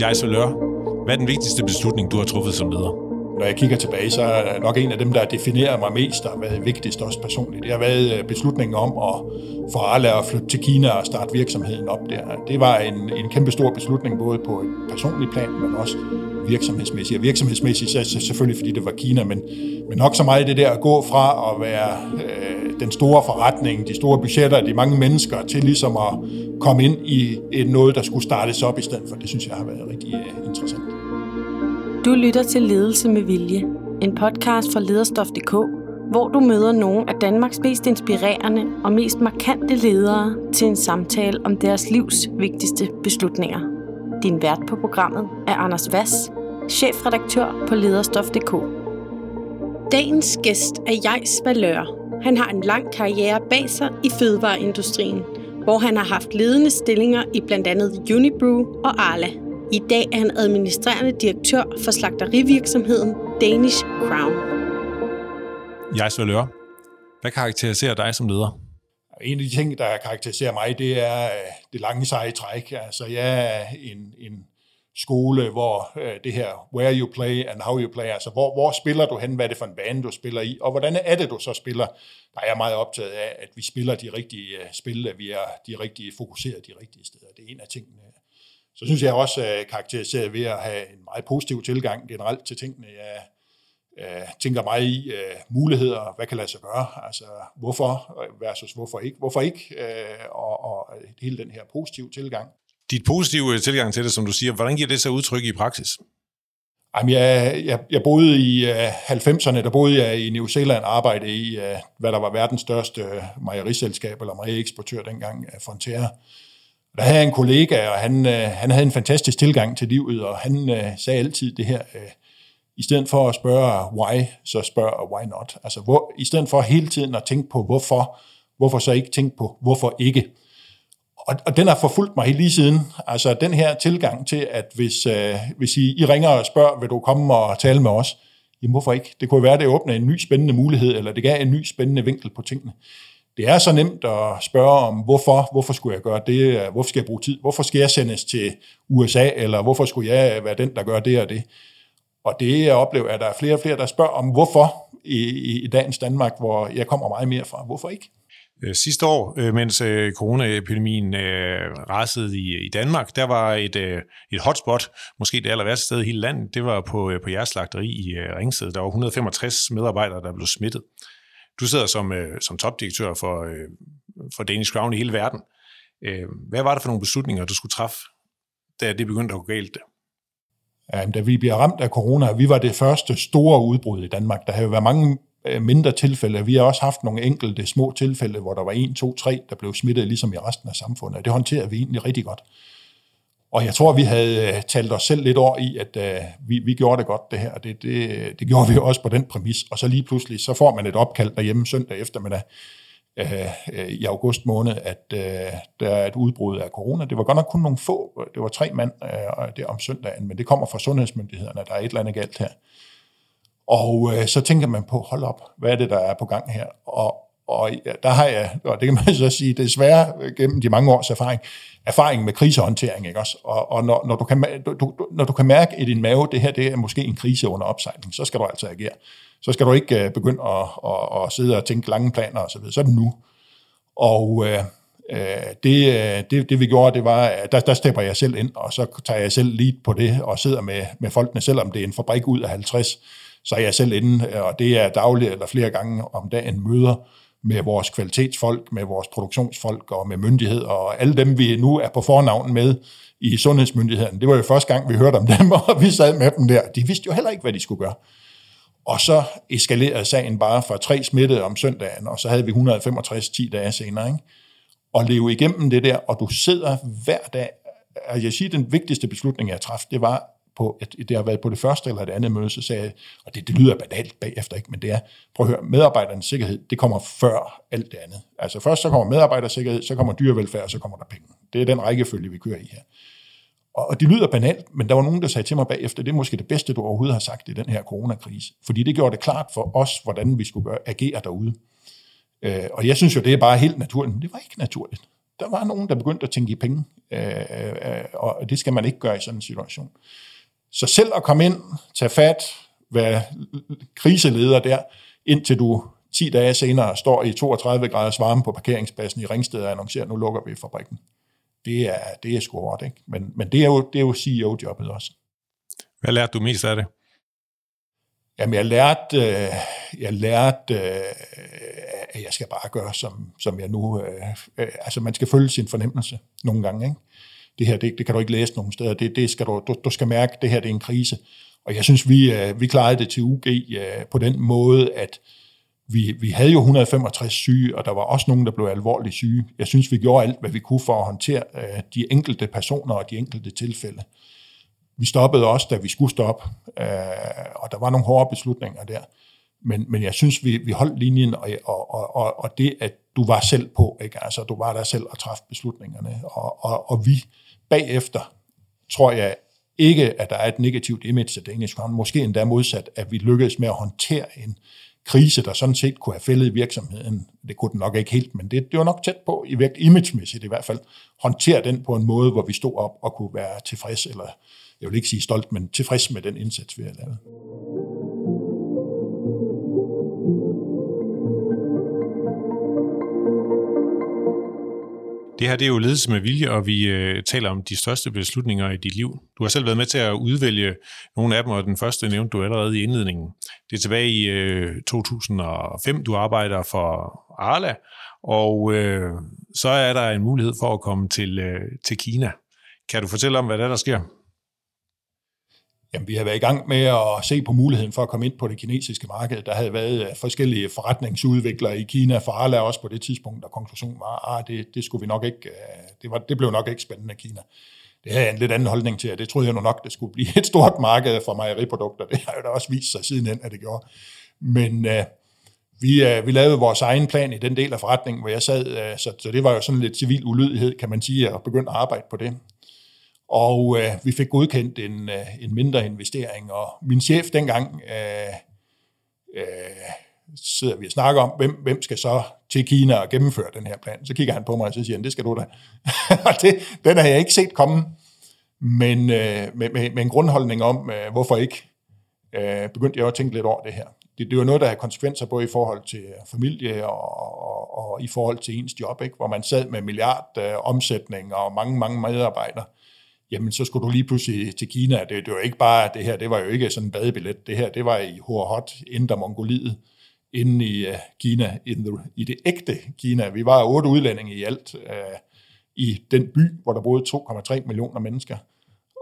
Jeg er Solør. Hvad er den vigtigste beslutning, du har truffet som leder? Når jeg kigger tilbage, så er nok en af dem, der definerer mig mest, der har været vigtigst også personligt. Det har været øh, beslutningen om at få Arla at flytte til Kina og starte virksomheden op der. Det var en, en kæmpe stor beslutning, både på et personligt plan, men også virksomhedsmæssigt. Og virksomhedsmæssigt så selvfølgelig, fordi det var Kina, men, men nok så meget det der at gå fra at være øh, den store forretning, de store budgetter, de mange mennesker, til ligesom at komme ind i et noget, der skulle startes op i stedet for. Det synes jeg har været rigtig øh, interessant. Du lytter til Ledelse med Vilje, en podcast fra lederstof.dk, hvor du møder nogle af Danmarks mest inspirerende og mest markante ledere til en samtale om deres livs vigtigste beslutninger. Din vært på programmet er Anders Vass, chefredaktør på lederstof.dk. Dagens gæst er Jais Valør. Han har en lang karriere bag sig i fødevareindustrien, hvor han har haft ledende stillinger i blandt andet Unibrew og Arla. I dag er han administrerende direktør for slagterivirksomheden Danish Crown. Jeg Valør. Hvad karakteriserer dig som leder? En af de ting, der karakteriserer mig, det er øh, det lange seje træk. Altså, jeg er en, en skole, hvor øh, det her where you play and how you play, altså hvor, hvor spiller du hen, hvad er det for en bane, du spiller i, og hvordan er det, du så spiller. Der er jeg meget optaget af, at vi spiller de rigtige øh, spil, at vi er de rigtige fokuseret de rigtige steder. Det er en af tingene, så synes jeg også uh, karakteriseret ved at have en meget positiv tilgang generelt til tingene. Jeg uh, tænker meget i uh, muligheder, hvad kan lade sig gøre, altså hvorfor versus hvorfor ikke, hvorfor ikke, uh, og, og hele den her positive tilgang. Dit positive øh, tilgang til det, som du siger, hvordan giver det sig udtryk i praksis? Jamen, jeg, jeg, jeg boede i øh, uh, 90'erne, der boede jeg i New Zealand, arbejdede i, uh, hvad der var verdens største mejeriselskab, eller mejerieeksportør dengang, uh, Frontier. Der havde jeg en kollega, og han, øh, han havde en fantastisk tilgang til livet, og han øh, sagde altid det her, øh, i stedet for at spørge why, så spørg why not. Altså hvor, i stedet for hele tiden at tænke på hvorfor, hvorfor så ikke tænke på hvorfor ikke. Og, og den har forfulgt mig lige siden. Altså den her tilgang til, at hvis, øh, hvis I, I ringer og spørger, vil du komme og tale med os? Jamen hvorfor ikke? Det kunne være, det åbner en ny spændende mulighed, eller det gav en ny spændende vinkel på tingene det er så nemt at spørge om, hvorfor, hvorfor skulle jeg gøre det, øh, hvorfor skal jeg bruge tid, hvorfor skal jeg sendes til USA, eller hvorfor skulle jeg være den, der gør det og det. Og det jeg oplever, at der er flere og flere, der spørger om, hvorfor i, i, i dagens Danmark, hvor jeg kommer meget mere fra. Hvorfor ikke? Øh, sidste år, øh, mens øh, coronaepidemien øh, rasede i, i Danmark, der var et, øh, et hotspot, måske det aller værste sted i hele landet, det var på, øh, på jeres slagteri i Ringsted. Der var 165 medarbejdere, der blev smittet. Du sidder som, øh, som topdirektør for, øh, for Danish Crown i hele verden. Øh, hvad var det for nogle beslutninger, du skulle træffe, da det begyndte at gå galt? Ja, da vi bliver ramt af corona, vi var det første store udbrud i Danmark. Der har jo været mange Øh, mindre tilfælde. Vi har også haft nogle enkelte små tilfælde, hvor der var en, to, tre, der blev smittet, ligesom i resten af samfundet. Det håndterede vi egentlig rigtig godt. Og jeg tror, vi havde øh, talt os selv lidt over i, at uh, vi, vi gjorde det godt, det her. Det, det, det gjorde vi også på den præmis. Og så lige pludselig, så får man et opkald derhjemme søndag eftermiddag uh, i august måned, at uh, der er et udbrud af corona. Det var godt nok kun nogle få, det var tre mand uh, der om søndagen, men det kommer fra sundhedsmyndighederne, der er et eller andet galt her. Og øh, så tænker man på, hold op, hvad er det, der er på gang her? Og, og der har jeg, og det kan man så sige, desværre øh, gennem de mange års erfaring, erfaring med krisehåndtering, ikke også? Og, og når, når, du kan, du, når du kan mærke i din mave, det her det er måske en krise under opsejling, så skal du altså agere. Så skal du ikke øh, begynde at, at, at sidde og tænke lange planer osv., så, videre. så er det nu. Og øh, øh det, øh, det, det vi gjorde, det var, at der, der stepper jeg selv ind, og så tager jeg selv lead på det, og sidder med, med folkene, selvom det er en fabrik ud af 50, så er jeg selv inde, og det er dagligt eller flere gange om dagen møder, med vores kvalitetsfolk, med vores produktionsfolk og med myndighed, og alle dem, vi nu er på fornavn med i sundhedsmyndigheden. Det var jo første gang, vi hørte om dem, og vi sad med dem der. De vidste jo heller ikke, hvad de skulle gøre. Og så eskalerede sagen bare fra tre smittede om søndagen, og så havde vi 165 10 dage senere. Ikke? Og leve igennem det der, og du sidder hver dag. Jeg siger, den vigtigste beslutning, jeg træffede, det var, på, at det har været på det første eller det andet møde, så sagde jeg, og det, det lyder banalt bagefter, ikke, men det er, prøv at høre, medarbejdernes sikkerhed, det kommer før alt det andet. Altså først så kommer medarbejdersikkerhed, så kommer dyrevelfærd, og så kommer der penge. Det er den rækkefølge, vi kører i her. Og, og det lyder banalt, men der var nogen, der sagde til mig bagefter, det er måske det bedste, du overhovedet har sagt i den her coronakrise. Fordi det gjorde det klart for os, hvordan vi skulle gøre, agere derude. Øh, og jeg synes jo, det er bare helt naturligt, men det var ikke naturligt. der var nogen, der begyndte at tænke i penge, øh, øh, øh og det skal man ikke gøre i sådan en situation. Så selv at komme ind, tage fat, være kriseleder der, indtil du 10 dage senere står i 32 graders varme på parkeringspladsen i Ringsted og annoncerer, nu lukker vi fabrikken. Det er, det er sgu hårdt, ikke? Men, men det er jo, det er jo CEO-jobbet også. Hvad lærte du mest af det? Jamen, jeg lærte, øh, jeg lærte øh, at jeg skal bare gøre, som, som jeg nu... Øh, øh, altså, man skal følge sin fornemmelse nogle gange, ikke? Det her, det, det kan du ikke læse nogen steder. Det, det skal du, du, du skal mærke, at det her det er en krise. Og jeg synes, vi, øh, vi klarede det til UG øh, på den måde, at vi, vi havde jo 165 syge, og der var også nogen, der blev alvorligt syge. Jeg synes, vi gjorde alt, hvad vi kunne for at håndtere øh, de enkelte personer og de enkelte tilfælde. Vi stoppede også, da vi skulle stoppe, og der var nogle hårde beslutninger der. Men, men jeg synes, vi, vi holdt linjen, og, og, og, og det, at du var selv på, ikke? altså du var der selv og træffe beslutningerne, og, og, og vi bagefter, tror jeg ikke, at der er et negativt image af Danish Crown, måske endda modsat, at vi lykkedes med at håndtere en krise, der sådan set kunne have fældet virksomheden. Det kunne den nok ikke helt, men det, det var nok tæt på, i virkeligheden imagemæssigt i hvert fald, håndtere den på en måde, hvor vi stod op og kunne være tilfreds, eller jeg vil ikke sige stolt, men tilfreds med den indsats, vi har lavet. Det her det er jo ledelse med vilje, og vi øh, taler om de største beslutninger i dit liv. Du har selv været med til at udvælge nogle af dem, og den første nævnte du allerede i indledningen. Det er tilbage i øh, 2005, du arbejder for Arla, og øh, så er der en mulighed for at komme til, øh, til Kina. Kan du fortælle om, hvad der, er, der sker? Jamen, vi har været i gang med at se på muligheden for at komme ind på det kinesiske marked. Der havde været øh, forskellige forretningsudviklere i Kina, for Arla også på det tidspunkt, og konklusionen var, at ah, det, det skulle vi nok ikke, øh, det, var, det blev nok ikke spændende Kina. Det havde jeg en lidt anden holdning til, og det troede jeg nu nok, det skulle blive et stort marked for mejeriprodukter. Det har jo da også vist sig sidenhen, at det gjorde. Men uh, vi, uh, vi lavede vores egen plan i den del af forretningen, hvor jeg sad, uh, så, så det var jo sådan lidt civil ulydighed, kan man sige, at begynde at arbejde på det. Og øh, vi fik godkendt en, øh, en mindre investering, og min chef dengang øh, øh, sidder vi og snakker om, hvem, hvem skal så til Kina og gennemføre den her plan. Så kigger han på mig, og så siger han, det skal du da. og det, den har jeg ikke set komme, men øh, med, med, med en grundholdning om, øh, hvorfor ikke, øh, begyndte jeg at tænke lidt over det her. Det, det var noget, der havde konsekvenser både i forhold til familie og, og, og i forhold til ens job, ikke? hvor man sad med milliard øh, omsætning og mange, mange medarbejdere jamen så skulle du lige pludselig til Kina. Det, det var ikke bare det her, det var jo ikke sådan en badebillet. Det her, det var i Huahot, Indre Mongoliet, inde i uh, Kina, in the, i det ægte Kina. Vi var otte udlændinge i alt uh, i den by, hvor der boede 2,3 millioner mennesker.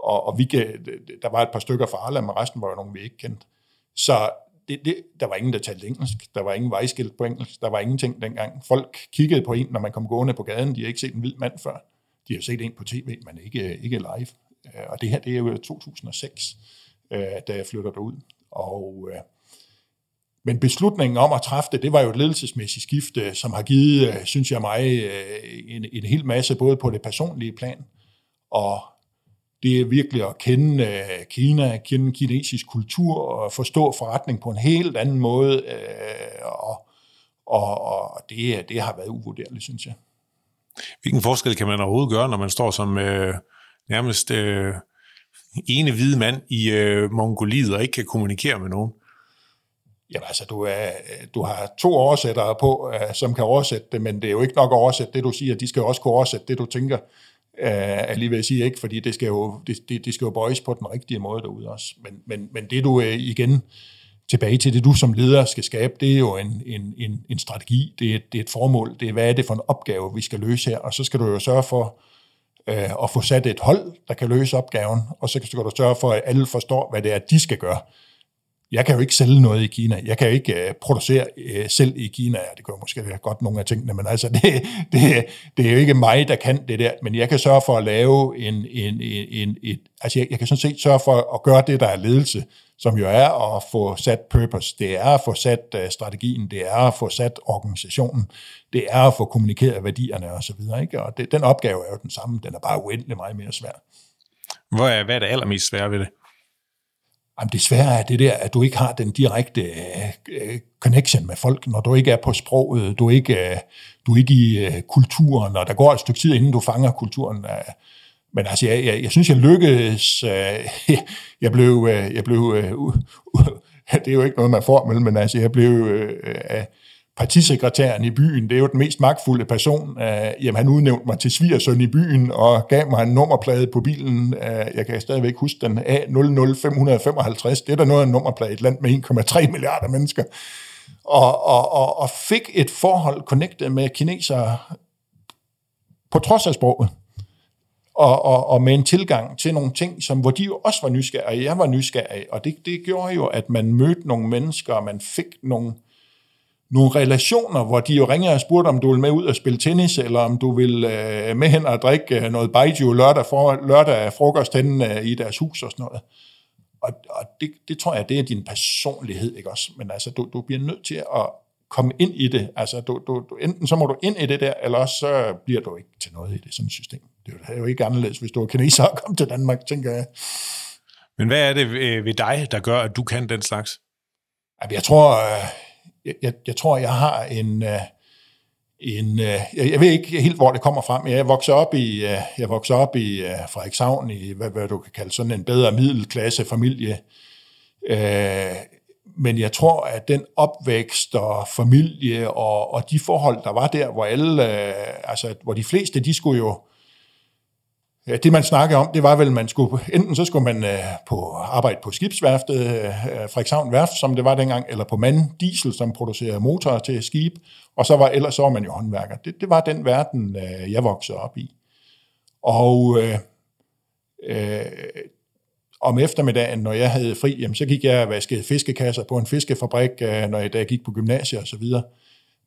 Og, og vi, der var et par stykker fra Arland, men resten var jo nogen, vi ikke kendte. Så det, det, der var ingen, der talte engelsk. Der var ingen vejskilt på engelsk. Der var ingenting dengang. Folk kiggede på en, når man kom gående på gaden. De havde ikke set en hvid mand før. De har set en på tv, men ikke, øh, ikke live. Øh, og det her, det er jo øh, 2006, da jeg flytter derud. Og, men beslutningen om at træffe det, det var jo et ledelsesmæssigt skifte, som har givet, synes jeg mig, en, en hel masse, både på det personlige plan, og det er virkelig at kende Kina, kende kinesisk kultur, og forstå forretning på en helt anden måde, og, og, og det, det har været uvurderligt, synes jeg. Hvilken forskel kan man overhovedet gøre, når man står som øh, nærmest øh, ene hvide mand i øh, Mongoliet og ikke kan kommunikere med nogen? Jamen altså, du, er, du har to oversættere på, øh, som kan oversætte det, men det er jo ikke nok at oversætte det, du siger. De skal jo også kunne oversætte det, du tænker, øh, uh, alligevel sige ikke, fordi det skal, jo, det, det, det skal jo bøjes på den rigtige måde derude også. Men, men, men det du uh, igen tilbage til det, du som leder skal skabe, det er jo en, en, en, en strategi, det er, det er et formål, det er, hvad er det for en opgave, vi skal løse her, og så skal du jo sørge for øh, at få sat et hold, der kan løse opgaven, og så skal du sørge for, at alle forstår, hvad det er, de skal gøre. Jeg kan jo ikke sælge noget i Kina. Jeg kan jo ikke øh, producere øh, selv i Kina. Det gør måske være godt nogle af tingene, men altså, det, det, det er jo ikke mig, der kan det der. Men jeg kan sørge for at lave en... en, en, en et, altså, jeg, jeg kan sådan set sørge for at gøre det, der er ledelse som jo er at få sat purpose, det er at få sat øh, strategien, det er at få sat organisationen, det er at få kommunikeret værdierne osv. Og, og det, den opgave er jo den samme, den er bare uendelig meget mere svær. Hvor er, hvad er det allermest svære ved det? Jamen, desværre er det der, at du ikke har den direkte øh, connection med folk, når du ikke er på sproget, du er ikke, øh, du er ikke i øh, kulturen, og der går et stykke tid, inden du fanger kulturen. Men altså, jeg, jeg, jeg synes, jeg lykkedes. Jeg blev, jeg blev uh, uh, det er jo ikke noget, man får, men altså, jeg blev partisekretæren i byen, det er jo den mest magtfulde person. Øh, jamen, han udnævnte mig til svigersøn i byen og gav mig en nummerplade på bilen. Øh, jeg kan stadigvæk huske den A00555. Det er da noget af en nummerplade i et land med 1,3 milliarder mennesker. Og, og, og, og fik et forhold connectet med kinesere på trods af sproget. Og, og, og med en tilgang til nogle ting, som, hvor de jo også var nysgerrige, og jeg var nysgerrig, og det, det gjorde jo, at man mødte nogle mennesker, og man fik nogle, nogle relationer, hvor de jo ringede og spurgte, om du vil med ud og spille tennis, eller om du vil øh, med hen og drikke øh, noget baijiu lørdag, for, lørdag frokost hen øh, i deres hus og sådan noget. Og, og det, det tror jeg, det er din personlighed, ikke også? Men altså, du, du bliver nødt til at komme ind i det. Altså, du, du, du, enten så må du ind i det der, eller også så bliver du ikke til noget i det sådan et system. Det er jo ikke anderledes, hvis du er kineser og kommer til Danmark, tænker jeg. Men hvad er det ved dig, der gør, at du kan den slags? Jeg tror, jeg, jeg, jeg tror, jeg har en, øh, en øh, jeg, jeg ved ikke helt, hvor det kommer fra, men jeg voksede op i, øh, jeg voksede op i øh, Frederikshavn, i hvad, hvad du kan kalde sådan en bedre middelklasse familie. Øh, men jeg tror, at den opvækst og familie og, og de forhold, der var der, hvor alle, øh, altså hvor de fleste, de skulle jo, det man snakkede om, det var vel, man skulle, enten så skulle man øh, på arbejde på skibsværftet, øh, øh, Frederikshavn Værft, som det var dengang, eller på Mand Diesel, som producerer motorer til skib, og så var, ellers så var man jo håndværker. Det, det var den verden, øh, jeg voksede op i. Og øh, øh, om eftermiddagen, når jeg havde fri, jamen, så gik jeg og vaskede fiskekasser på en fiskefabrik, øh, når jeg, da jeg gik på gymnasiet osv.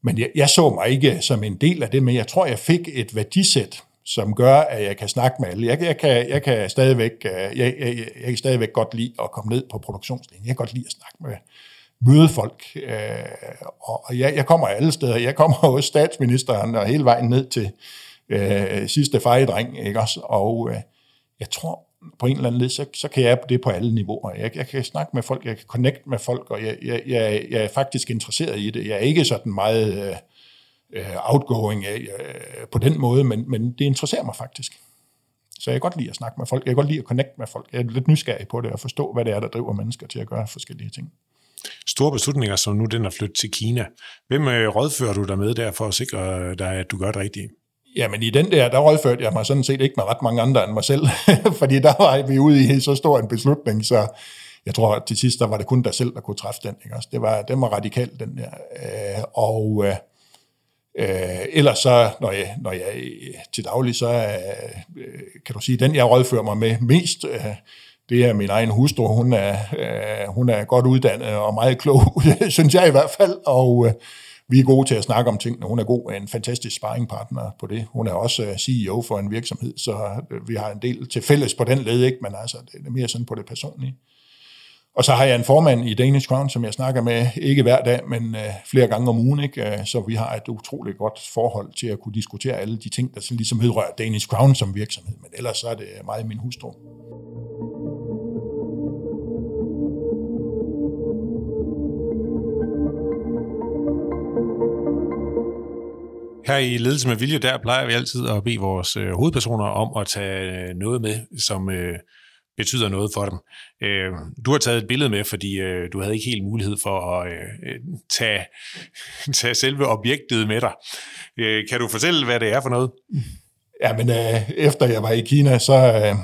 Men jeg, jeg så mig ikke som en del af det, men jeg tror, jeg fik et værdisæt, som gør, at jeg kan snakke med alle. Jeg, jeg, kan, jeg, kan stadigvæk, øh, jeg, jeg, jeg kan stadigvæk godt lide at komme ned på produktionslinjen. Jeg kan godt lide at snakke med møde folk. Øh, og jeg, jeg kommer alle steder. Jeg kommer hos statsministeren og hele vejen ned til øh, sidste fejedreng. Ikke også? Og øh, jeg tror på en eller anden led, så, så kan jeg det på alle niveauer. Jeg, jeg kan snakke med folk, jeg kan connect med folk, og jeg, jeg, jeg, jeg er faktisk interesseret i det. Jeg er ikke sådan meget... Øh, øh, outgoing af, øh, på den måde, men, men det interesserer mig faktisk. Så jeg kan godt lide at snakke med folk, jeg kan godt lide at connecte med folk. Jeg er lidt nysgerrig på det og forstå, hvad det er, der driver mennesker til at gøre forskellige ting. Store beslutninger, som nu den er flyttet til Kina. Hvem øh, rådfører du dig med der for at sikre dig, at du gør det rigtigt? Jamen i den der, der rådførte jeg mig sådan set ikke med ret mange andre end mig selv, fordi der var vi ude i så stor en beslutning, så jeg tror at til sidst, der var det kun dig selv, der kunne træffe den. Ikke? det var, den var radikal, den der. Øh, og øh, Øh, ellers så, når jeg, når jeg til daglig, så øh, kan du sige, den jeg rådfører mig med mest, øh, det er min egen hustru. Hun er, øh, hun er godt uddannet og meget klog, synes jeg i hvert fald, og øh, vi er gode til at snakke om tingene. Hun er god, en fantastisk sparringpartner på det. Hun er også øh, CEO for en virksomhed, så øh, vi har en del til fælles på den led, ikke? men altså, det er mere sådan på det personlige. Og så har jeg en formand i Danish Crown, som jeg snakker med, ikke hver dag, men øh, flere gange om ugen, ikke? Øh, så vi har et utroligt godt forhold til at kunne diskutere alle de ting, der ligesom hedrører Danish Crown som virksomhed, men ellers så er det meget min hustru. Her i Ledelse med Vilje, der plejer vi altid at bede vores øh, hovedpersoner om at tage øh, noget med, som øh, betyder noget for dem. Øh, du har taget et billede med, fordi øh, du havde ikke helt mulighed for at øh, tage, tage selve objektet med dig. Øh, kan du fortælle, hvad det er for noget? Ja, men øh, efter jeg var i Kina, så, øh,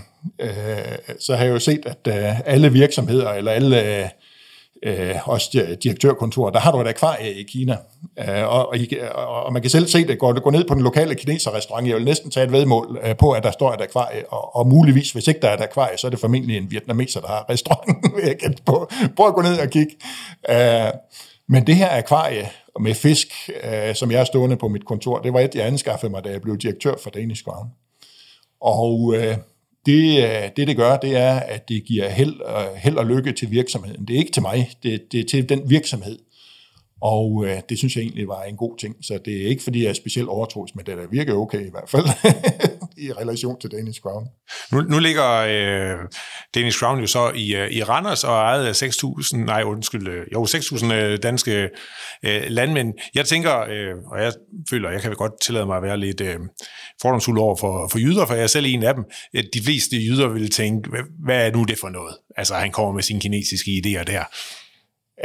øh så har jeg jo set, at øh, alle virksomheder, eller alle øh, øh, også direktørkontor, der har du et akvarie i Kina. Øh, og, og, og man kan selv se det, går går ned på den lokale kineserrestaurant, jeg vil næsten tage et vedmål øh, på, at der står et akvarie, og, og muligvis, hvis ikke der er et akvarie, så er det formentlig en vietnameser, der har restauranten, jeg på. Prøv at gå ned og kigge. Øh, men det her akvarie med fisk, øh, som jeg er stående på mit kontor, det var et, jeg anskaffede mig, da jeg blev direktør for Danish Crown. Og øh, det, øh, det, det gør, det er, at det giver held, held og lykke til virksomheden. Det er ikke til mig, det, det er til den virksomhed. Og øh, det synes jeg egentlig var en god ting. Så det er ikke, fordi jeg er specielt overtroisk, men det der virker okay i hvert fald. i relation til Danish Crown. Nu, nu ligger øh, Danish Crown jo så i, øh, i Randers og ejet af 6.000, nej undskyld, øh, jo 6.000 øh, danske øh, landmænd. Jeg tænker, øh, og jeg føler, jeg kan godt tillade mig at være lidt øh, fordomsfuld over for, for jyder, for jeg er selv en af dem. Øh, de fleste jyder vil tænke, hvad, hvad er nu det for noget? Altså han kommer med sine kinesiske idéer der.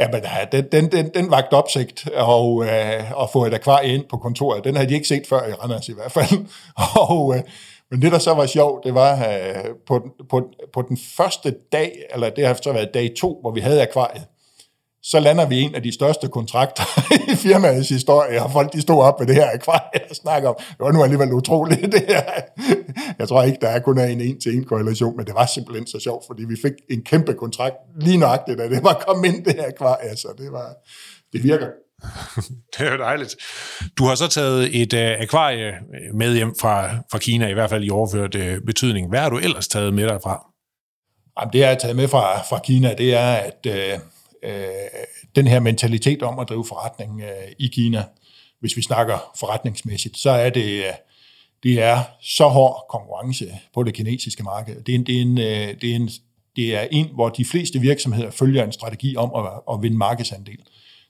Jamen, den, den, den, den vagt opsigt og, øh, og få et akvarie ind på kontoret. Den havde de ikke set før i Randers i hvert fald. og, øh, men det, der så var sjovt, det var øh, på, på, på den første dag, eller det har så været dag to, hvor vi havde akvariet, så lander vi en af de største kontrakter i firmaets historie, og folk de stod op med det her akvarie og snakker om, det var nu alligevel utroligt det her. Jeg tror ikke, der er kun en en-til-en korrelation, men det var simpelthen så sjovt, fordi vi fik en kæmpe kontrakt lige nøjagtigt, da det var kommet ind det her akvarie, så det var, det virker. det er jo dejligt. Du har så taget et uh, akvarie med hjem fra, fra Kina, i hvert fald i overført uh, betydning. Hvad har du ellers taget med dig fra? Jamen, det, jeg har taget med fra, fra Kina, det er, at uh, øh, den her mentalitet om at drive forretning øh, i Kina, hvis vi snakker forretningsmæssigt, så er det, øh, det er så hård konkurrence på det kinesiske marked. Det er en, det er en, øh, det er en, det er en hvor de fleste virksomheder følger en strategi om at, at vinde markedsandel.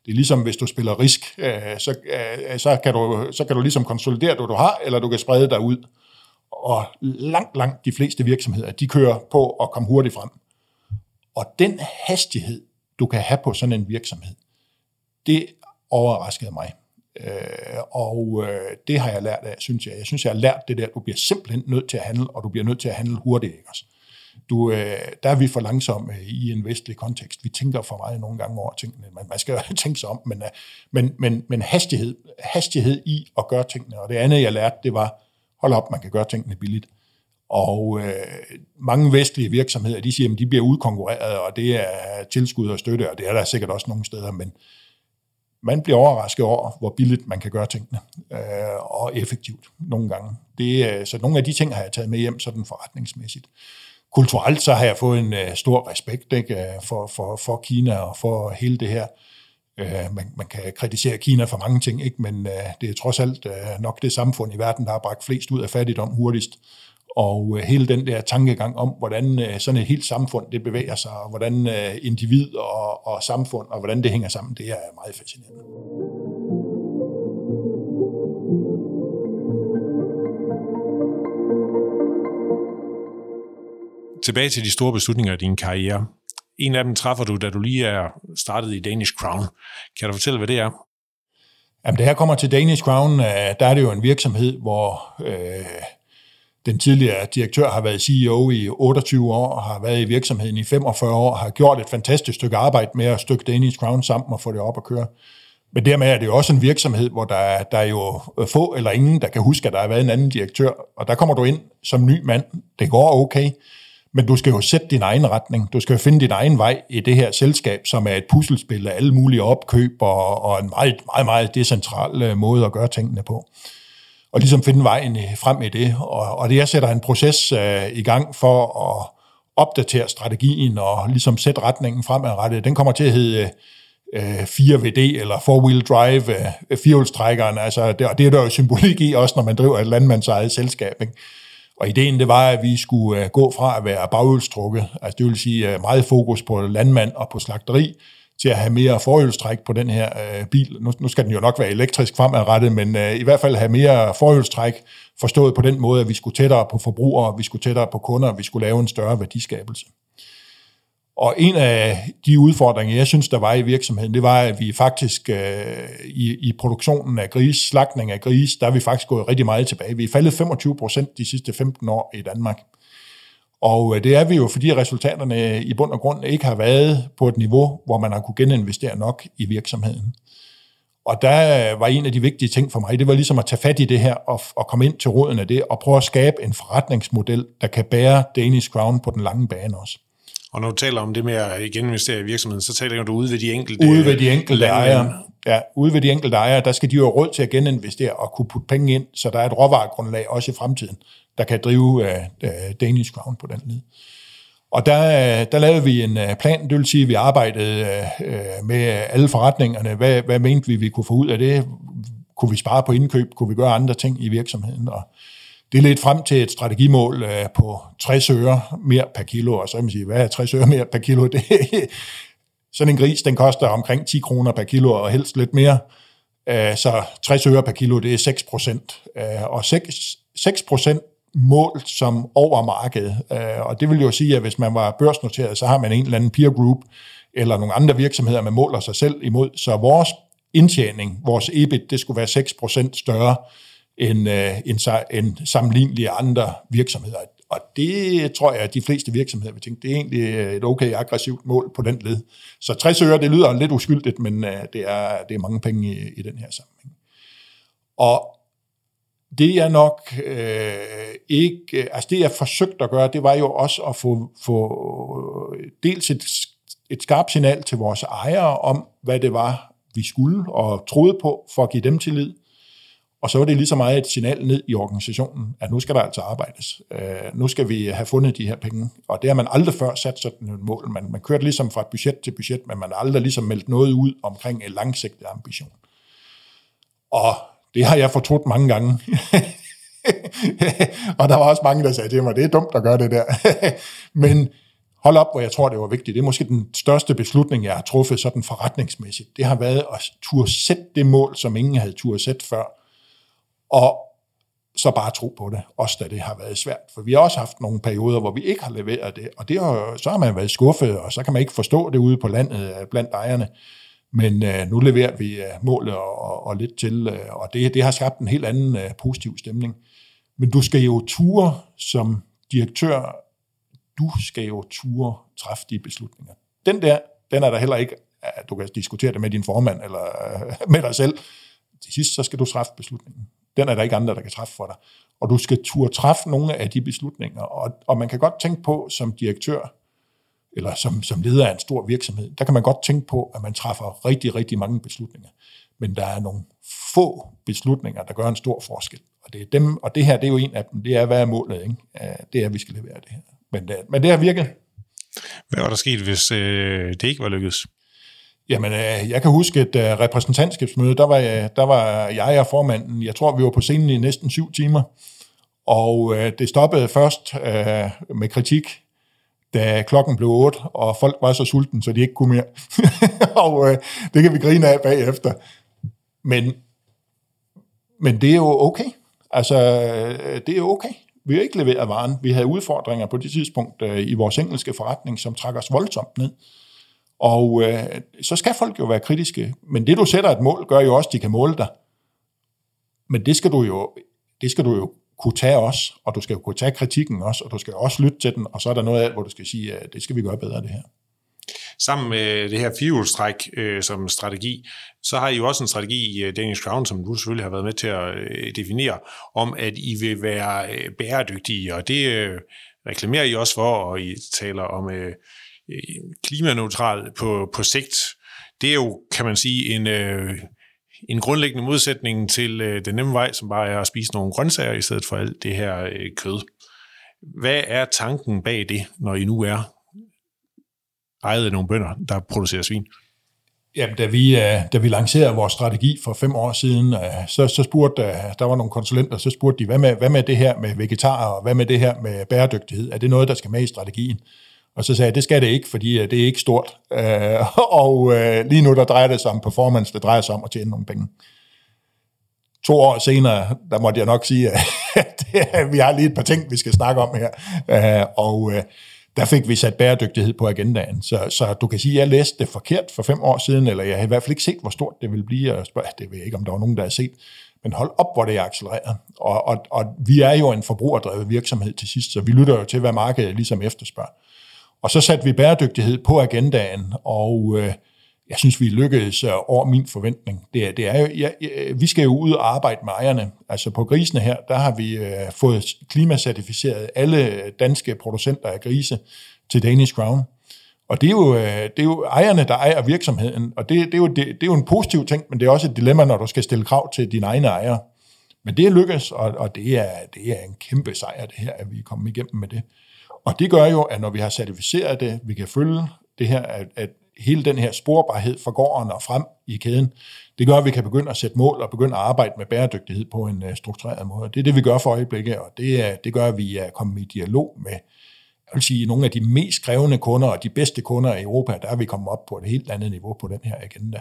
Det er ligesom, hvis du spiller risk, øh, så, øh, så, kan du, så kan du ligesom konsolidere det, du har, eller du kan sprede dig ud. Og langt, langt de fleste virksomheder, de kører på at komme hurtigt frem. Og den hastighed, du kan have på sådan en virksomhed. Det overraskede mig. Øh, og øh, det har jeg lært af, synes jeg. Jeg synes, jeg har lært det der, du bliver simpelthen nødt til at handle, og du bliver nødt til at handle hurtigt. Ikke også? Du, øh, der er vi for langsomme øh, i en vestlig kontekst. Vi tænker for meget nogle gange over tingene. Man, man skal tænke sig om, men, øh, men, men, men hastighed, hastighed i at gøre tingene. Og det andet, jeg lærte, det var, hold op, man kan gøre tingene billigt. Og øh, mange vestlige virksomheder, de siger, at de bliver udkonkurreret, og det er tilskud og støtte, og det er der sikkert også nogle steder, men man bliver overrasket over, hvor billigt man kan gøre tingene, øh, og effektivt nogle gange. Det, øh, så nogle af de ting har jeg taget med hjem sådan forretningsmæssigt. Kulturelt så har jeg fået en øh, stor respekt ikke, øh, for, for, for Kina og for hele det her. Øh, man, man kan kritisere Kina for mange ting, ikke, men øh, det er trods alt øh, nok det samfund i verden, der har bragt flest ud af fattigdom hurtigst. Og øh, hele den der tankegang om, hvordan øh, sådan et helt samfund det bevæger sig, og hvordan øh, individ og, og samfund, og hvordan det hænger sammen, det er meget fascinerende. Tilbage til de store beslutninger i din karriere. En af dem træffer du, da du lige er startet i Danish Crown. Kan du fortælle, hvad det er? Jamen, det her kommer til Danish Crown, der er det jo en virksomhed, hvor øh, den tidligere direktør har været CEO i 28 år, har været i virksomheden i 45 år, har gjort et fantastisk stykke arbejde med at stykke Danish Crown sammen og få det op at køre. Men dermed er det jo også en virksomhed, hvor der, er, der er jo øh, få eller ingen, der kan huske, at der har været en anden direktør. Og der kommer du ind som ny mand. Det går okay, men du skal jo sætte din egen retning. Du skal jo finde din egen vej i det her selskab, som er et puslespil af alle mulige opkøb og, og en meget, meget, meget decentral øh, måde at gøre tingene på og ligesom finde vejen øh, frem i det. Og, og det jeg sætter en proces uh, i gang for at opdatere strategien og ligesom sætte retningen fremadrettet. Den kommer til at hedde uh, øh, 4VD eller 4-wheel drive uh, firehjulstrækkeren. Altså, det, og det er der jo symbolik i også, når man driver et landmandsejet selskab. Ikke? Og ideen det var, at vi skulle uh, gå fra at være baghjulstrukket, altså det vil sige uh, meget fokus på landmand og på slagteri, til at have mere forhjulstræk på den her øh, bil. Nu, nu skal den jo nok være elektrisk fremadrettet, men øh, i hvert fald have mere forhjulstræk, forstået på den måde, at vi skulle tættere på forbrugere, vi skulle tættere på kunder, vi skulle lave en større værdiskabelse. Og en af de udfordringer, jeg synes, der var i virksomheden, det var, at vi faktisk øh, i, i produktionen af gris, slagtning af gris, der er vi faktisk gået rigtig meget tilbage. Vi er faldet 25 procent de sidste 15 år i Danmark. Og øh, det er vi jo, fordi resultaterne øh, i bund og grund ikke har været på et niveau, hvor man har kunne geninvestere nok i virksomheden. Og der øh, var en af de vigtige ting for mig, det var ligesom at tage fat i det her og, og komme ind til råden af det, og prøve at skabe en forretningsmodel, der kan bære Danish Crown på den lange bane også. Og når du taler om det med at geninvestere i virksomheden, så taler du ude ved de enkelte Ude ved de enkelte ejere. Ja, ude ved de enkelte ejere, der skal de jo have råd til at geninvestere og kunne putte penge ind, så der er et råvaregrundlag også i fremtiden der kan drive uh, Danish Crown på den led. Og der, der lavede vi en plan, det vil sige, at vi arbejdede uh, med alle forretningerne. Hvad, hvad mente vi, vi kunne få ud af det? Kunne vi spare på indkøb? Kunne vi gøre andre ting i virksomheden? Og det er lidt frem til et strategimål øh, på 60 øre mere per kilo, og så kan man sige, hvad er 60 øre mere per kilo? Det, sådan en gris, den koster omkring 10 kroner per kilo, og helst lidt mere. Øh, så 60 øre per kilo, det er 6 procent. Øh, og 6, procent mål som over markedet. Og det vil jo sige, at hvis man var børsnoteret, så har man en eller anden peer group, eller nogle andre virksomheder, man måler sig selv imod. Så vores indtjening, vores EBIT, det skulle være 6% større end, øh, end, end sammenlignelige andre virksomheder. Og det tror jeg, at de fleste virksomheder vil tænke, det er egentlig et okay aggressivt mål på den led. Så 60 øre, det lyder lidt uskyldigt, men øh, det, er, det er mange penge i, i den her sammenhæng. Og det er nok øh, ikke, øh, altså det jeg forsøgte at gøre, det var jo også at få, få dels et, et skarpt signal til vores ejere om, hvad det var, vi skulle og troede på, for at give dem tillid. Og så var det lige så meget et signal ned i organisationen, at nu skal der altså arbejdes. Øh, nu skal vi have fundet de her penge. Og det har man aldrig før sat sådan et mål. Man, man kørte ligesom fra budget til budget, men man har aldrig ligesom meldt noget ud omkring en langsigtet ambition. Og det har jeg fortrudt mange gange. og der var også mange, der sagde til mig, det er dumt at gøre det der. men hold op, hvor jeg tror, det var vigtigt. Det er måske den største beslutning, jeg har truffet sådan forretningsmæssigt. Det har været at turde sætte det mål, som ingen havde turde sætte før og så bare tro på det, også da det har været svært. For vi har også haft nogle perioder, hvor vi ikke har leveret det, og det har, så har man været skuffet, og så kan man ikke forstå det ude på landet øh, blandt ejerne. Men øh, nu leverer vi øh, målet og, og, og lidt til, øh, og det, det har skabt en helt anden øh, positiv stemning. Men du skal jo ture som direktør, du skal jo ture træffe de beslutninger. Den der, den er der heller ikke, at du kan diskutere det med din formand eller øh, med dig selv. Til sidst, så skal du træffe beslutningen. Den er der ikke andre, der kan træffe for dig. Og du skal turde træffe nogle af de beslutninger. Og, og man kan godt tænke på som direktør, eller som, som leder af en stor virksomhed, der kan man godt tænke på, at man træffer rigtig, rigtig mange beslutninger. Men der er nogle få beslutninger, der gør en stor forskel. Og det, er dem, og det her, det er jo en af dem. Det er, hvad er målet? Ikke? Det er, at vi skal levere det her. Men det, men det har virket. Hvad var der sket, hvis øh, det ikke var lykkedes? Jamen, øh, jeg kan huske et øh, repræsentantskabsmøde, der var, jeg, der var jeg og formanden, jeg tror, vi var på scenen i næsten syv timer, og øh, det stoppede først med kritik, da klokken blev otte, og folk var så sultne, så de ikke kunne mere. og det kan vi grine af bagefter. Men, men det er jo okay. Altså, det er okay. Vi har ikke leveret varen. Vi havde udfordringer på det tidspunkt i vores engelske forretning, som trækker os voldsomt ned. Og øh, så skal folk jo være kritiske. Men det, du sætter et mål, gør jo også, at de kan måle dig. Men det skal du jo, det skal du jo kunne tage også, og du skal jo kunne tage kritikken også, og du skal også lytte til den, og så er der noget af, hvor du skal sige, at det skal vi gøre bedre, det her. Sammen med det her firehjulstræk øh, som strategi, så har I jo også en strategi i øh, Danish Crown, som du selvfølgelig har været med til at øh, definere, om at I vil være øh, bæredygtige, og det øh, reklamerer I også for, og I taler om øh, Øh, klimaneutral på, på sigt, det er jo, kan man sige, en, øh, en grundlæggende modsætning til øh, den nemme vej, som bare er at spise nogle grøntsager i stedet for alt det her øh, kød. Hvad er tanken bag det, når I nu er ejet af nogle bønder, der producerer svin? Jamen, da vi, øh, da vi lancerede vores strategi for fem år siden, øh, så, så spurgte, der var nogle konsulenter, så spurgte de, hvad med, hvad med det her med vegetarer, og hvad med det her med bæredygtighed? Er det noget, der skal med i strategien? Og så sagde jeg, det skal det ikke, fordi øh, det er ikke stort. Øh, og øh, lige nu der drejer det sig om performance, det drejer sig om at tjene nogle penge. To år senere, der måtte jeg nok sige, at øh, vi har lige et par ting, vi skal snakke om her. Øh, og der fik vi sat bæredygtighed på agendaen. Så, så du kan sige, at jeg læste det forkert for fem år siden, eller jeg har i hvert fald ikke set, hvor stort det vil blive. Og spørg, det ved jeg ikke, om der var nogen, der har set. Men hold op, hvor det er accelereret. Og, og, og vi er jo en forbrugerdrevet virksomhed til sidst, så vi lytter jo til, hvad markedet ligesom efterspørger. Og så satte vi bæredygtighed på agendaen, og øh, jeg synes, vi lykkedes øh, over min forventning. Det det er jo, ja, vi skal jo ud og arbejde med ejerne. Altså på grisene her, der har vi øh, fået klimacertificeret alle danske producenter af grise til Danish Crown. Og det er, jo, øh, det er jo ejerne, der ejer virksomheden, og det, det, er jo, det, det er jo en positiv ting, men det er også et dilemma, når du skal stille krav til dine egne ejere. Men det er lykkes, og, og det, er, det er en kæmpe sejr, det her, at vi er kommet igennem med det. Og det gør jo, at når vi har certificeret det, vi kan følge det her, at, at hele den her sporbarhed fra gården og frem i kæden, det gør, at vi kan begynde at sætte mål og begynde at arbejde med bæredygtighed på en uh, struktureret måde. Det er det, vi gør for øjeblikket, og det, er, det gør, at vi er kommet i dialog med jeg vil sige, nogle af de mest krævende kunder og de bedste kunder i Europa, der er vi kommet op på et helt andet niveau på den her agenda.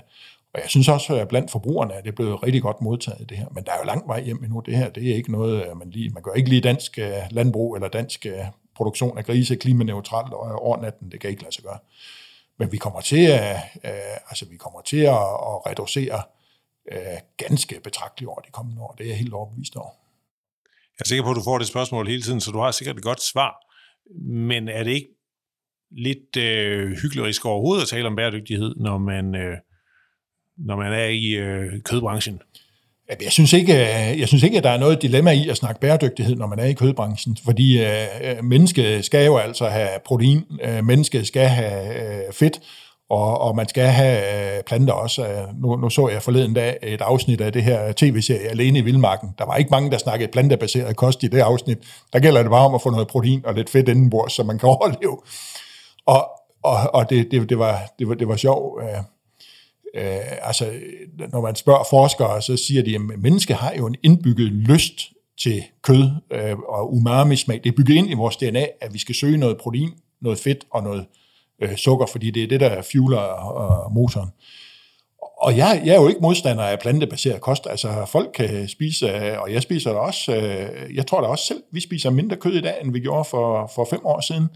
Og jeg synes også, at blandt forbrugerne er det blevet rigtig godt modtaget, det her. Men der er jo lang vej hjem endnu. Det her det er ikke noget, øh, man lige... Man gør ikke lige dansk øh, landbrug eller dansk produktion af grise klimaneutralt over natten. Det kan ikke lade sig gøre. Men vi kommer til at, øh, altså, vi kommer til at, at reducere øh, ganske betragteligt over de kommende år. Det er jeg helt overbevist over. Jeg er sikker på, at du får det spørgsmål hele tiden, så du har sikkert et godt svar. Men er det ikke lidt øh, hyggelig overhovedet at tale om bæredygtighed, når man, øh, når man er i øh, kødbranchen? Jeg synes, ikke, øh, jeg synes ikke, at der er noget dilemma i at snakke bæredygtighed, når man er i kødbranchen, fordi øh, øh, mennesket skal jo altså have protein, øh, mennesket skal have øh, fedt, og, og man skal have øh, planter også. Øh, nu, nu så jeg forleden dag et afsnit af det her tv-serie Alene i Vildmarken. Der var ikke mange, der snakkede plantebaseret kost i det afsnit. Der gælder det bare om at få noget protein og lidt fedt indenbords, så man kan overleve. Og, og, og det, det, det, var, det, var, det var sjovt. Øh, øh, altså, når man spørger forskere, så siger de, at mennesker har jo en indbygget lyst til kød øh, og umami-smag. Det er bygget ind i vores DNA, at vi skal søge noget protein, noget fedt og noget øh, sukker, fordi det er det, der fueler øh, motoren. Og jeg, jeg er jo ikke modstander af plantebaseret kost. Altså folk kan spise, øh, og jeg spiser det også, øh, jeg tror da også selv, vi spiser mindre kød i dag, end vi gjorde for, for fem år siden.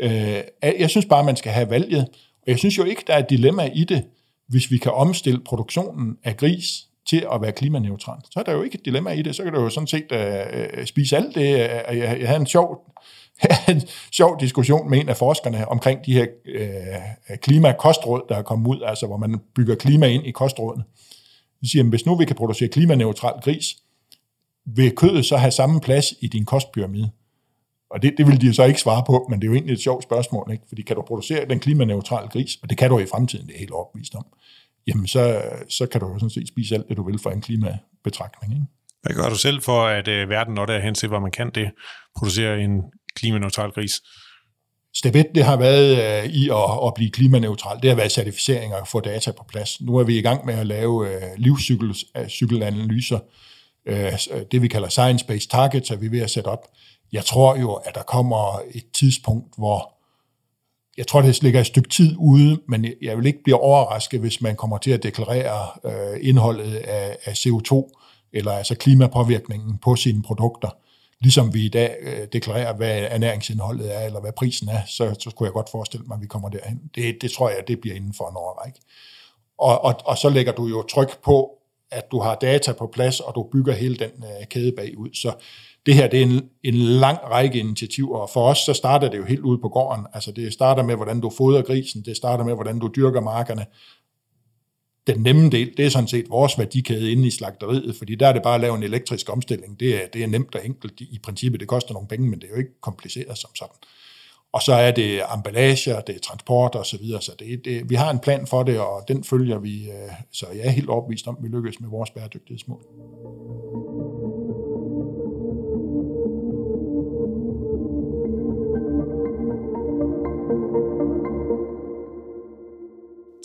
Øh, jeg synes bare, man skal have valget. Og jeg synes jo ikke, der er et dilemma i det, hvis vi kan omstille produktionen af gris til at være klimaneutral. Så er der jo ikke et dilemma i det. Så kan du jo sådan set uh, spise alt det. Jeg, jeg havde en sjov en sjov diskussion med en af forskerne omkring de her øh, klimakostråd, der er kommet ud, altså hvor man bygger klima ind i kostrådene. Vi siger, at hvis nu vi kan producere klimaneutral gris, vil kødet så have samme plads i din kostpyramide? Og det, det vil de så ikke svare på, men det er jo egentlig et sjovt spørgsmål, ikke? fordi kan du producere den klimaneutrale gris, og det kan du i fremtiden, det er helt overbevist om, jamen så, så kan du jo sådan set spise alt det, du vil for en klimabetragtning. Ikke? Hvad gør du selv for, at øh, verden når der hen til, hvor man kan det, producere en klimaneutral gris? Step 1, det har været øh, i at, at blive klimaneutral. Det har været certificering og få data på plads. Nu er vi i gang med at lave øh, livscykelanalyser, øh, det vi kalder science-based targets, er vi ved at sætte op. Jeg tror jo, at der kommer et tidspunkt, hvor jeg tror, det ligger et stykke tid ude, men jeg vil ikke blive overrasket, hvis man kommer til at deklarere øh, indholdet af, af CO2, eller altså klimapåvirkningen på sine produkter ligesom vi i dag øh, deklarerer, hvad ernæringsindholdet er, eller hvad prisen er, så, så kunne jeg godt forestille mig, at vi kommer derhen. Det, det tror jeg, det bliver inden for en overrække. Og, og, og så lægger du jo tryk på, at du har data på plads, og du bygger hele den øh, kæde bagud. Så det her det er en, en lang række initiativer, og for os så starter det jo helt ude på gården. Altså det starter med, hvordan du fodrer grisen, det starter med, hvordan du dyrker markerne, den nemme del, det er sådan set vores værdikæde inde i slagteriet, fordi der er det bare at lave en elektrisk omstilling. Det er, det er nemt og enkelt i princippet. Det koster nogle penge, men det er jo ikke kompliceret som sådan. Og så er det emballager, det er transport og så videre, så det, det, vi har en plan for det, og den følger vi, øh, så jeg er helt overbevist om, at vi lykkes med vores bæredygtighedsmål.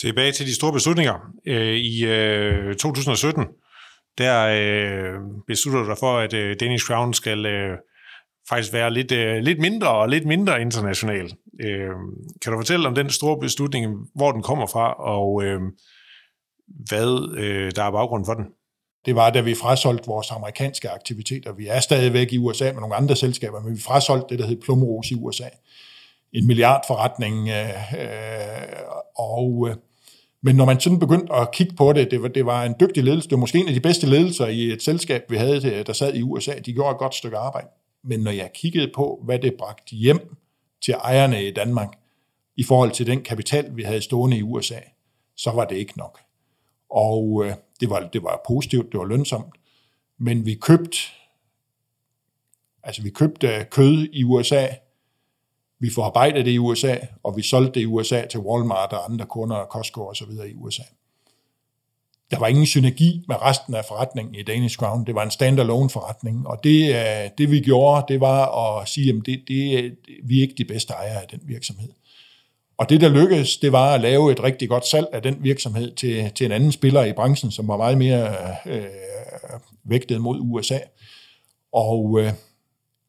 Tilbage til de store beslutninger. Øh, I øh, 2017, der øh, beslutter du dig for, at øh, Danish Crown skal øh, faktisk være lidt, øh, lidt mindre og lidt mindre international. Øh, kan du fortælle om den store beslutning, hvor den kommer fra, og øh, hvad øh, der er baggrunden for den? Det var, da vi frasolgte vores amerikanske aktiviteter. Vi er stadigvæk i USA med nogle andre selskaber, men vi frasolgte det, der hed Plumrose i USA. En milliardforretning, øh, øh, og øh, men når man sådan begyndte at kigge på det, det var, det var en dygtig ledelse. Det var måske en af de bedste ledelser i et selskab, vi havde, der sad i USA. De gjorde et godt stykke arbejde. Men når jeg kiggede på, hvad det bragte hjem til ejerne i Danmark, i forhold til den kapital, vi havde stående i USA, så var det ikke nok. Og øh, det, var, det var positivt, det var lønsomt, men vi købte, altså vi købte øh, kød i USA, vi forarbejdede det i USA, og vi solgte det i USA til Walmart og andre kunder, Costco og så videre i USA. Der var ingen synergi med resten af forretningen i Danish Crown. Det var en standalone forretning, og det, øh, det vi gjorde, det var at sige, at det, det, vi er ikke de bedste ejere af den virksomhed. Og det, der lykkedes, det var at lave et rigtig godt salg af den virksomhed til, til en anden spiller i branchen, som var meget mere øh, vægtet mod USA. Og øh,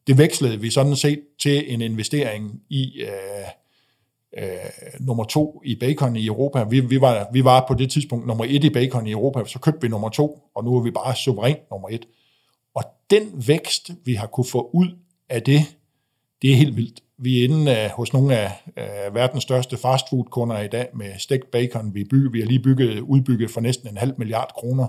det vekslede vi sådan set til en investering i øh, øh, nummer to i bacon i Europa. Vi, vi, var, vi var på det tidspunkt nummer et i bacon i Europa, så købte vi nummer to, og nu er vi bare suverænt nummer et. Og den vækst, vi har kunne få ud af det, det er helt vildt. Vi er inde uh, hos nogle af uh, verdens største fastfood-kunder i dag med stegt bacon. Vi, by, vi har lige bygget, udbygget for næsten en halv milliard kroner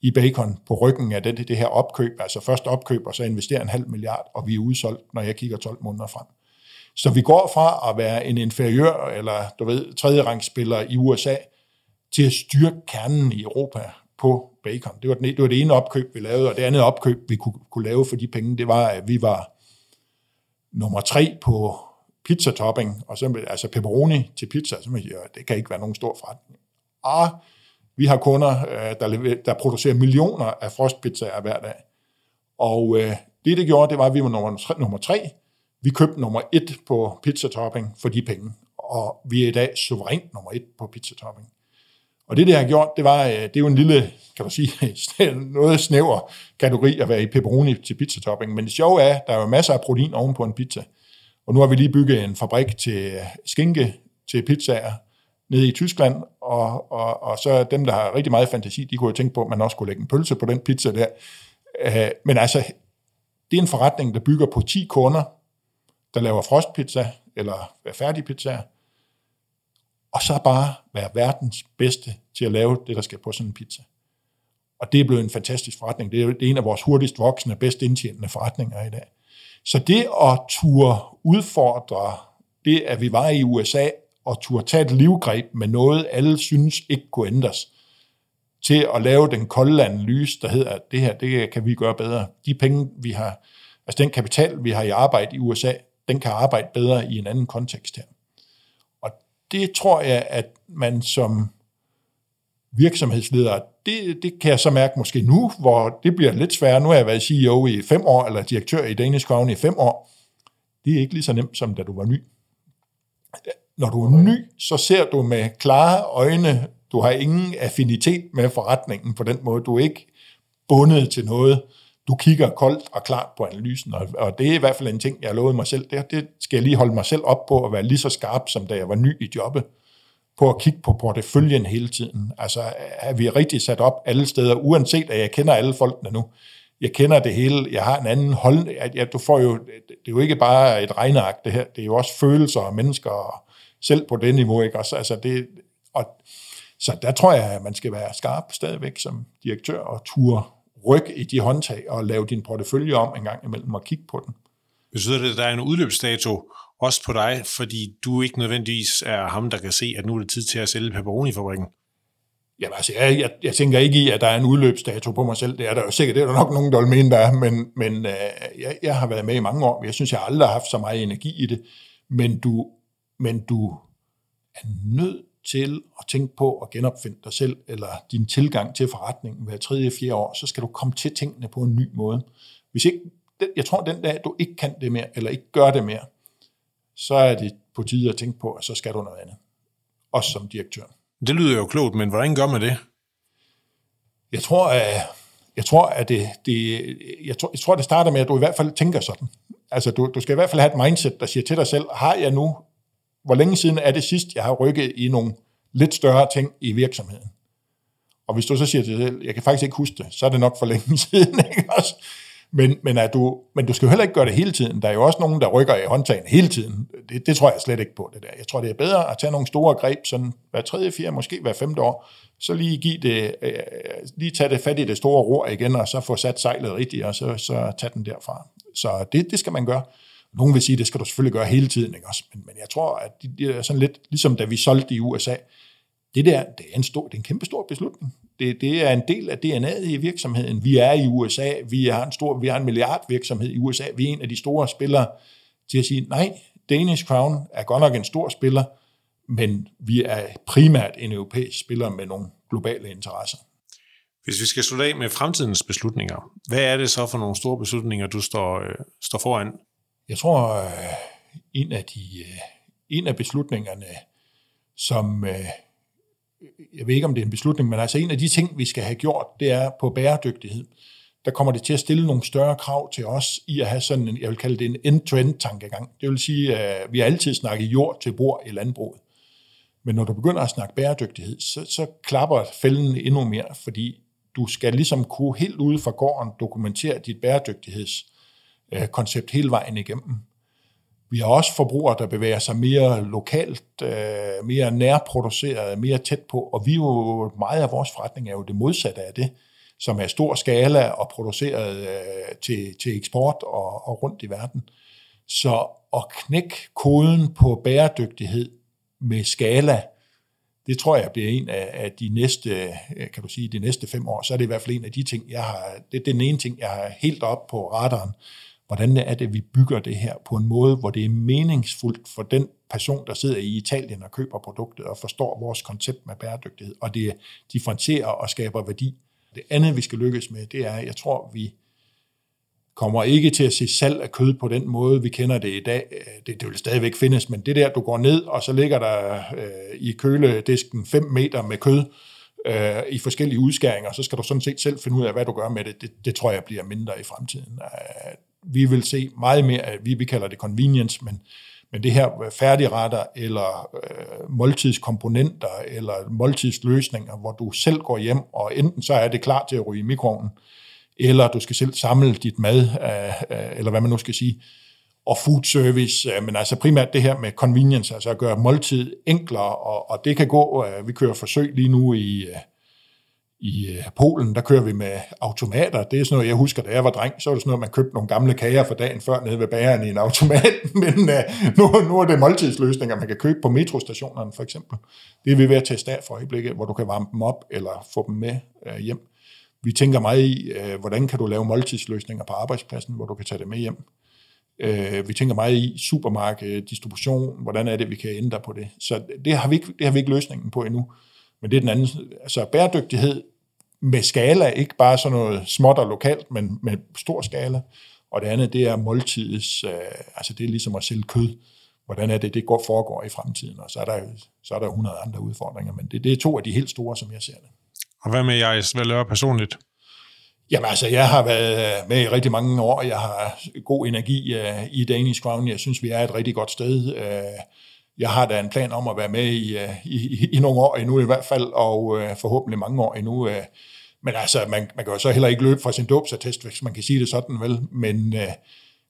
i bacon på ryggen af det, det her opkøb. Altså først opkøb, og så investere en halv milliard, og vi er udsolgt, når jeg kigger 12 måneder frem. Så vi går fra at være en inferiør, eller du ved, tredje rangspiller i USA, til at styrke kernen i Europa på bacon. Det var, den, det var det ene opkøb, vi lavede, og det andet opkøb, vi kunne, kunne lave for de penge, det var, at vi var nummer tre på pizza topping, og så altså pepperoni til pizza, så man siger, det kan ikke være nogen stor forretning. Ah, vi har kunder, øh, der, der producerer millioner af frostpizzaer hver dag. Og øh, det, det gjorde, det var, at vi var nummer tre, nummer tre. Vi købte nummer et på pizzatopping for de penge, og vi er i dag suverænt nummer et på pizzatopping. Og det, det har gjort, det var, øh, det er jo en lille, kan du sige, noget snæver kategori at være i pepperoni til pizzatopping. Men det sjove er, der er jo masser af protein oven på en pizza. Og nu har vi lige bygget en fabrik til skinke til pizzaer nede i Tyskland, og, og, og så dem, der har rigtig meget fantasi, de kunne jo tænke på, at man også kunne lægge en pølse på den pizza der. Øh, men altså, det er en forretning, der bygger på 10 kunder, der laver frostpizza eller færdigpizza, og så bare være verdens bedste til at lave det, der skal på sådan en pizza. Og det er blevet en fantastisk forretning. Det er, det er en af vores hurtigst voksende, bedst indtjenende forretninger i dag. Så det at turde udfordre det, at vi var i USA, og turde tage et livgreb med noget, alle synes ikke kunne ændres, til at lave den kolde analyse, der hedder, at det her, det kan vi gøre bedre. De penge, vi har, altså den kapital, vi har i arbejde i USA, den kan arbejde bedre i en anden kontekst her Og det tror jeg, at man som virksomhedsleder, det, det kan jeg så mærke måske nu, hvor det bliver lidt sværere. Nu har jeg været CEO i fem år, eller direktør i Danish Crown i fem år. Det er ikke lige så nemt, som da du var ny. Når du er ny, så ser du med klare øjne, du har ingen affinitet med forretningen på den måde. Du er ikke bundet til noget du kigger koldt og klart på analysen, og, og det er i hvert fald en ting, jeg har lovet mig selv. Det, det skal jeg lige holde mig selv op på at være lige så skarp, som da jeg var ny i jobbet, på at kigge på porteføljen hele tiden. Altså, er vi rigtig sat op alle steder, uanset at jeg kender alle folkene nu. Jeg kender det hele, jeg har en anden holdning. Ja, du får jo, det er jo ikke bare et regneark, det her, det er jo også følelser og mennesker, og selv på det niveau, ikke også? Altså, det, og, så der tror jeg, at man skal være skarp stadigvæk som direktør og ture ryg i de håndtag og lave din portefølje om en gang imellem og kigge på den. Betyder det, at der er en udløbsdato også på dig, fordi du ikke nødvendigvis er ham, der kan se, at nu er det tid til at sælge pepperoni-fabrikken? Ja, altså, jeg, jeg, jeg tænker ikke i, at der er en udløbsdato på mig selv. Det er der jo sikkert. Det er der nok nogen, der vil mene, der er. Men, men øh, jeg, jeg har været med i mange år. Jeg synes, jeg aldrig har haft så meget energi i det. Men du, men du er nødt til at tænke på at genopfinde dig selv, eller din tilgang til forretningen hver tredje, fjerde år, så skal du komme til tingene på en ny måde. Hvis ikke, jeg tror, den dag, du ikke kan det mere, eller ikke gør det mere, så er det på tide at tænke på, at så skal du noget andet. Også som direktør. Det lyder jo klogt, men hvordan gør man det? Jeg tror, at, jeg tror, at det, det, jeg tror, jeg tror, det starter med, at du i hvert fald tænker sådan. Altså, du, du skal i hvert fald have et mindset, der siger til dig selv, har jeg nu hvor længe siden er det sidst, jeg har rykket i nogle lidt større ting i virksomheden? Og hvis du så siger til dig selv, jeg kan faktisk ikke huske det, så er det nok for længe siden, ikke også? Men, men, er du, men du skal jo heller ikke gøre det hele tiden. Der er jo også nogen, der rykker i håndtagen hele tiden. Det, det tror jeg slet ikke på, det der. Jeg tror, det er bedre at tage nogle store greb, sådan hver tredje, fjerde, måske hver femte år, så lige, give det, øh, lige tage det fat i det store ror igen, og så få sat sejlet rigtigt, og så, så tage den derfra. Så det, det skal man gøre. Nogen vil sige, at det skal du selvfølgelig gøre hele tiden, ikke også? Men, men jeg tror, at det, det er sådan lidt, ligesom da vi solgte i USA, det der, det er en, stor, det er en kæmpe stor beslutning. Det, det er en del af DNA'et i virksomheden. Vi er i USA, vi har en stor, vi har en milliardvirksomhed i USA, vi er en af de store spillere til at sige, nej, Danish Crown er godt nok en stor spiller, men vi er primært en europæisk spiller med nogle globale interesser. Hvis vi skal slutte af med fremtidens beslutninger, hvad er det så for nogle store beslutninger, du står, øh, står foran? Jeg tror, øh, en af, de, øh, en af beslutningerne som øh, jeg ved ikke, om det er en beslutning, men altså en af de ting, vi skal have gjort, det er på bæredygtighed. Der kommer det til at stille nogle større krav til os i at have sådan en, jeg vil kalde det en end-to-end-tankegang. Det vil sige, at vi har altid snakket jord til bord i landbruget. Men når du begynder at snakke bæredygtighed, så, så klapper fælden endnu mere, fordi du skal ligesom kunne helt ude fra gården dokumentere dit bæredygtigheds Øh, bæredygtighedskoncept hele vejen igennem. Vi har også forbrugere, der bevæger sig mere lokalt, øh, mere nærproduceret, mere tæt på, og vi er jo, meget af vores forretning er jo det modsatte af det, som er stor skala og produceret øh, til, til eksport og, og rundt i verden. Så at knække koden på bæredygtighed med skala, det tror jeg bliver en af, af de næste, øh, kan du sige, de næste fem år, så er det i hvert fald en af de ting, jeg har, det er den ene ting, jeg har helt op på radaren, hvordan er det, vi bygger det her på en måde, hvor det er meningsfuldt for den person, der sidder i Italien og køber produktet og forstår vores koncept med bæredygtighed, og det differentierer og skaber værdi. Det andet, vi skal lykkes med, det er, jeg tror, vi kommer ikke til at se salg af kød på den måde, vi kender det i dag. Det, det vil stadigvæk findes, men det der, du går ned, og så ligger der øh, i køledisken 5 meter med kød øh, i forskellige udskæringer, så skal du sådan set selv finde ud af, hvad du gør med det. Det, det tror jeg bliver mindre i fremtiden. Øh, vi vil se meget mere af, vi, vi kalder det convenience, men, men det her færdigretter eller øh, måltidskomponenter eller måltidsløsninger, hvor du selv går hjem, og enten så er det klar til at ryge i mikroovnen, eller du skal selv samle dit mad, øh, øh, eller hvad man nu skal sige, og food service, øh, men altså primært det her med convenience, altså at gøre måltid enklere, og, og det kan gå, øh, vi kører forsøg lige nu i, øh, i øh, Polen, der kører vi med automater. Det er sådan noget, jeg husker, da jeg var dreng, så var det sådan noget, man købte nogle gamle kager for dagen før nede ved bageren i en automat, men uh, nu, nu er det måltidsløsninger, man kan købe på metrostationerne for eksempel. Det er vi ved at teste af for øjeblikket, hvor du kan varme dem op eller få dem med uh, hjem. Vi tænker meget i, uh, hvordan kan du lave måltidsløsninger på arbejdspladsen, hvor du kan tage det med hjem. Uh, vi tænker meget i supermarked, distribution, hvordan er det, vi kan ændre på det. Så det har vi ikke, det har vi ikke løsningen på endnu. Men det er den anden. Altså bæredygtighed med skala, ikke bare sådan noget småt og lokalt, men med stor skala. Og det andet, det er måltidets, øh, altså det er ligesom at sælge kød. Hvordan er det, det går, foregår i fremtiden? Og så er der, så er der 100 andre udfordringer, men det, det er to af de helt store, som jeg ser det. Og hvad med jeg, hvad laver personligt? Jamen altså, jeg har været med i rigtig mange år. Jeg har god energi uh, i Danish Crown. Jeg synes, vi er et rigtig godt sted. Uh, jeg har da en plan om at være med i, øh, i, i, nogle år endnu i hvert fald, og uh, forhåbentlig mange år endnu. Uh, men altså, man, man kan jo så heller ikke løbe fra sin dåbsattest, hvis man kan sige det sådan, vel? Men uh,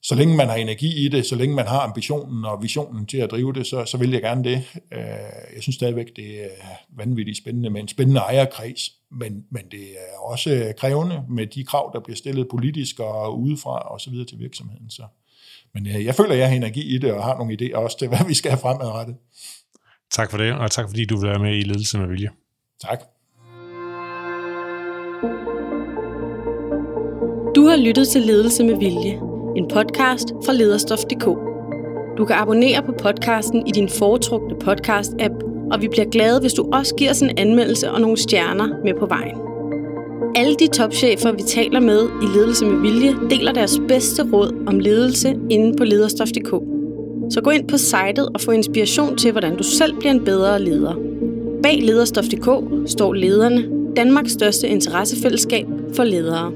så længe man har energi i det, så længe man har ambitionen og visionen til at drive det, så, så vil jeg gerne det. Uh, jeg synes stadigvæk, det er vanvittigt spændende med en spændende ejerkreds, men, men det er også krævende med de krav, der bliver stillet politisk og udefra og så videre til virksomheden. Så men øh, jeg føler, at jeg har energi i det, og har nogle idéer også til, hvad vi skal have fremadrettet. Tak for det, og tak fordi du vil være med i Ledelse med Vilje. Tak. Du har lyttet til Ledelse med Vilje, en podcast fra lederstof.dk. Du kan abonnere på podcasten i din foretrukne podcast-app, og vi bliver glade, hvis du også giver os en anmeldelse og nogle stjerner med på vejen. Alle de topchefer, vi taler med i Ledelse med Vilje, deler deres bedste råd om ledelse inde på lederstof.dk. Så gå ind på sitet og få inspiration til, hvordan du selv bliver en bedre leder. Bag lederstof.dk står lederne, Danmarks største interessefællesskab for ledere.